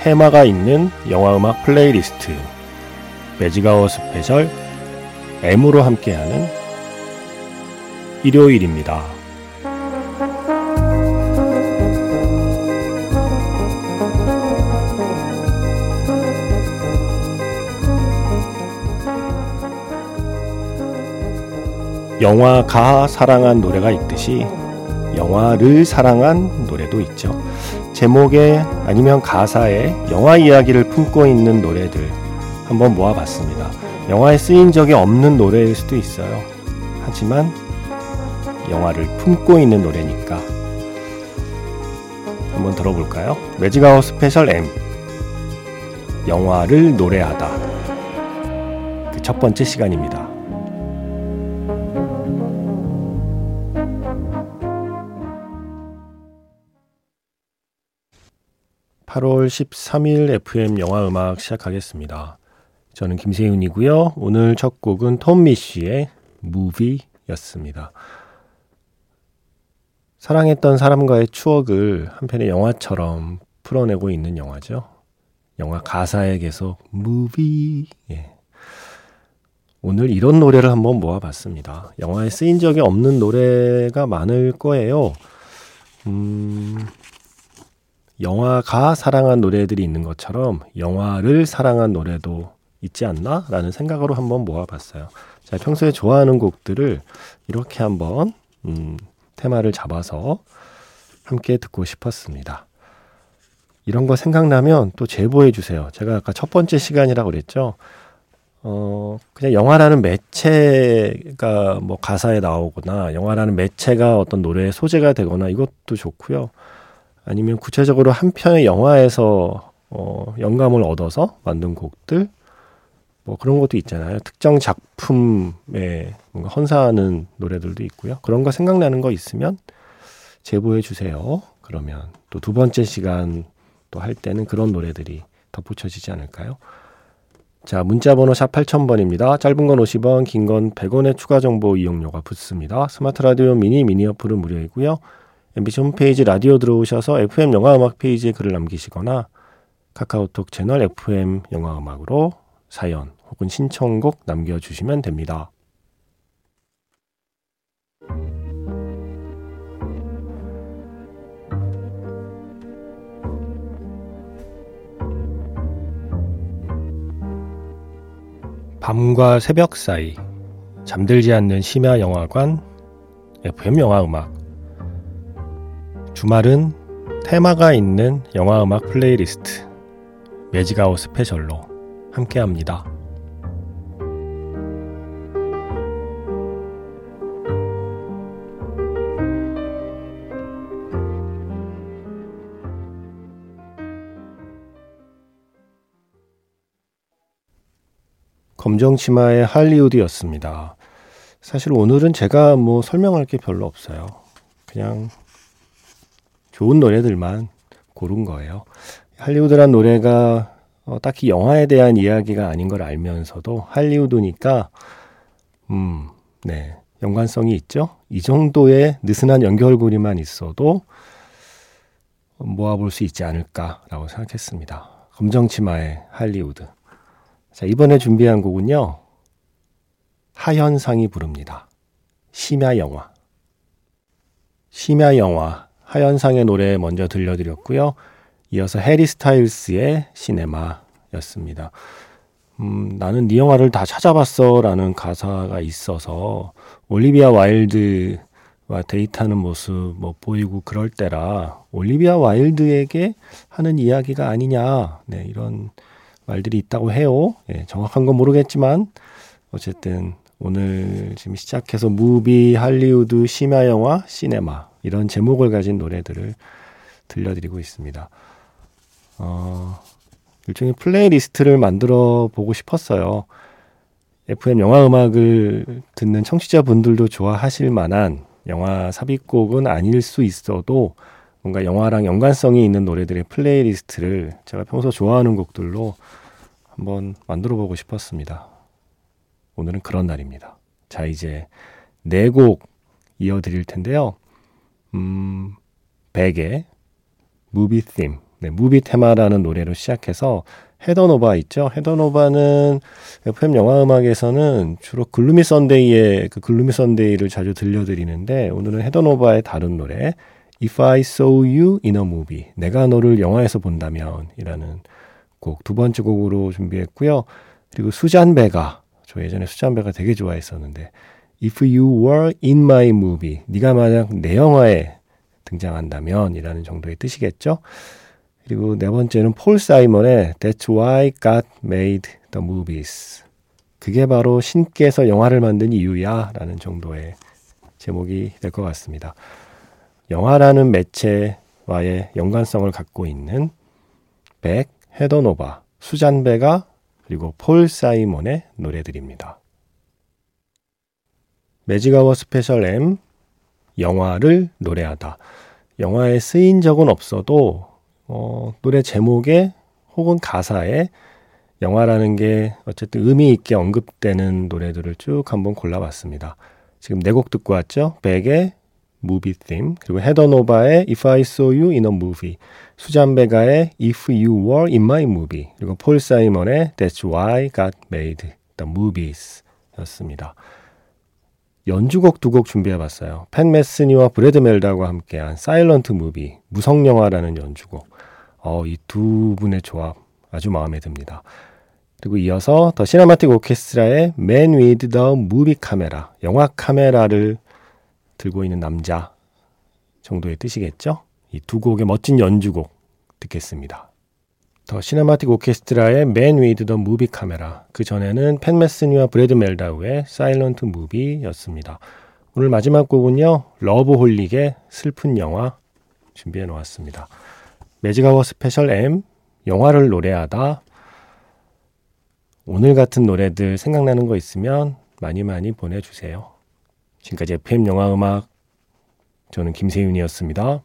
테마가 있는 영화음악 playlist Magic Hour Special M으로 함께하는 일요일입니다. 영화가 사랑한 노래가 있듯이 영화를 사랑한 노래도 있죠. 제목에 아니면 가사에 영화 이야기를 품고 있는 노래들 한번 모아봤습니다. 영화에 쓰인 적이 없는 노래일 수도 있어요. 하지만 영화를 품고 있는 노래니까 한번 들어볼까요? Magic Hour Special M 영화를 노래하다 그 첫 번째 시간입니다. 8월 13일 FM 영화 음악 시작하겠습니다. 저는 김세윤이고요. 오늘 첫 곡은 톰 미쉬의 무비였습니다. 사랑했던 사람과의 추억을 한 편의 영화처럼 풀어내고 있는 영화죠. 영화 가사에 계속 무비 예. 오늘 이런 노래를 한번 모아봤습니다. 영화에 쓰인 적이 없는 노래가 많을 거예요. 음, 영화가 사랑한 노래들이 있는 것처럼 영화를 사랑한 노래도 있지 않나? 라는 생각으로 한번 모아봤어요. 자, 평소에 좋아하는 곡들을 이렇게 한번, 음, 테마를 잡아서 함께 듣고 싶었습니다. 이런 거 생각나면 또 제보해 주세요. 제가 아까 첫 번째 시간이라고 그랬죠. 어, 그냥 영화라는 매체가 뭐 가사에 나오거나 영화라는 매체가 어떤 노래의 소재가 되거나 이것도 좋고요. 아니면 구체적으로 한 편의 영화에서 어, 영감을 얻어서 만든 곡들 뭐 그런 것도 있잖아요. 특정 작품에 뭔가 헌사하는 노래들도 있고요. 그런 거 생각나는 거 있으면 제보해 주세요. 그러면 또 두 번째 시간 또 할 때는 그런 노래들이 덧붙여지지 않을까요? 자, 문자 번호 샵 8000번입니다. 짧은 건 50원, 긴 건 100원의 추가 정보 이용료가 붙습니다. 스마트 라디오 미니 미니 어플은 무료이고요. MBC 홈페이지 라디오 들어오셔서 FM 영화음악 페이지에 글을 남기시거나 카카오톡 채널 FM 영화음악으로 사연 혹은 신청곡 남겨주시면 됩니다. 밤과 새벽 사이 잠들지 않는 심야 영화관 FM 영화 음악 주말은 테마가 있는 영화 음악 playlist Magic Hour Special로 함께합니다. 검정 치마의 할리우드였습니다. 사실 오늘은 제가 뭐 설명할 게 별로 없어요. 그냥 좋은 노래들만 고른 거예요. 할리우드란 노래가 어, 딱히 영화에 대한 이야기가 아닌 걸 알면서도 할리우드니까 음, 네. 연관성이 있죠. 이 정도의 느슨한 연결고리만 있어도 모아볼 수 있지 않을까라고 생각했습니다. 검정치마의 할리우드. 자, 이번에 준비한 곡은요. 하현상이 부릅니다. 심야 영화. 심야 영화 하현상의 노래 먼저 들려드렸고요. 이어서 해리 스타일스의 시네마였습니다. 음, 나는 네 영화를 다 찾아봤어 라는 가사가 있어서 올리비아 와일드와 데이트하는 모습 뭐 보이고 그럴 때라 올리비아 와일드에게 하는 이야기가 아니냐 네, 이런 말들이 있다고 해요. 예, 정확한 건 모르겠지만 어쨌든 오늘 지금 시작해서 무비, 할리우드, 심야 영화, 시네마 이런 제목을 가진 노래들을 들려드리고 있습니다. 어, 일종의 playlist를 만들어 보고 싶었어요. FM 영화 음악을 듣는 청취자분들도 좋아하실 만한 영화 삽입곡은 아닐 수 있어도 뭔가 영화랑 연관성이 있는 노래들의 playlist를 제가 평소 좋아하는 곡들로 한번 만들어 보고 싶었습니다. 오늘은 그런 날입니다. 자, 이제 네 곡 이어드릴 텐데요. 음, Beck의, Movie Theme, 네, Movie Theme라는 노래로 시작해서 헤더노바 있죠. 헤더노바는 FM 영화 음악에서는 주로 Gloomy Sunday의 그 Gloomy Sunday를 자주 들려드리는데 오늘은 헤더노바의 다른 노래 If I Saw You in a Movie 내가 너를 영화에서 본다면이라는 곡 두 번째 곡으로 준비했고요. 그리고 수잔 베가 저 예전에 수잔 베가 되게 좋아했었는데 If You Were in My Movie 네가 만약 내 영화에 등장한다면이라는 정도의 뜻이겠죠. 그리고 네 번째는 폴 사이먼의 That's Why God Made the Movies. 그게 바로 신께서 영화를 만든 이유야 라는 정도의 제목이 될 것 같습니다. 영화라는 매체와의 연관성을 갖고 있는 Beck, 헤더노바, 수잔 베가 그리고 폴 사이먼의 노래들입니다. Magic Hour Special M 영화를 노래하다. 영화에 쓰인 적은 없어도 어, 노래 제목에 혹은 가사에 영화라는 게 어쨌든 의미 있게 언급되는 노래들을 쭉 한번 골라봤습니다. 지금 네 곡 듣고 왔죠? Beck의 Movie Theme, 그리고 헤더노바의 If I Saw You in a Movie, 수잔 베가의 If You Were in My Movie, 그리고 폴 사이먼의 That's Why God Made the Movies 였습니다. 연주곡 두 곡 준비해봤어요. 팻 메스니와 브래드 멜다우가 함께한 Silent Movie, 무성 영화라는 연주곡. 어, 이 두 분의 조합 아주 마음에 듭니다. 그리고 이어서 The Cinematic Orchestra의 Man with the Movie Camera, 영화 카메라를 들고 있는 남자 정도의 뜻이겠죠? 이 두 곡의 멋진 연주곡 듣겠습니다. The Cinematic Orchestra의 Man with the Movie Camera, 그 전에는 팻 메스니와 브래드 멜다우의 Silent Movie였습니다. 오늘 마지막 곡은요, 러브홀릭의 슬픈 영화 준비해 놓았습니다. Magic Hour Special M 영화를 노래하다 오늘 같은 노래들 생각나는 거 있으면 많이 많이 보내주세요. 지금까지 FM 영화 음악 저는 김세윤이었습니다.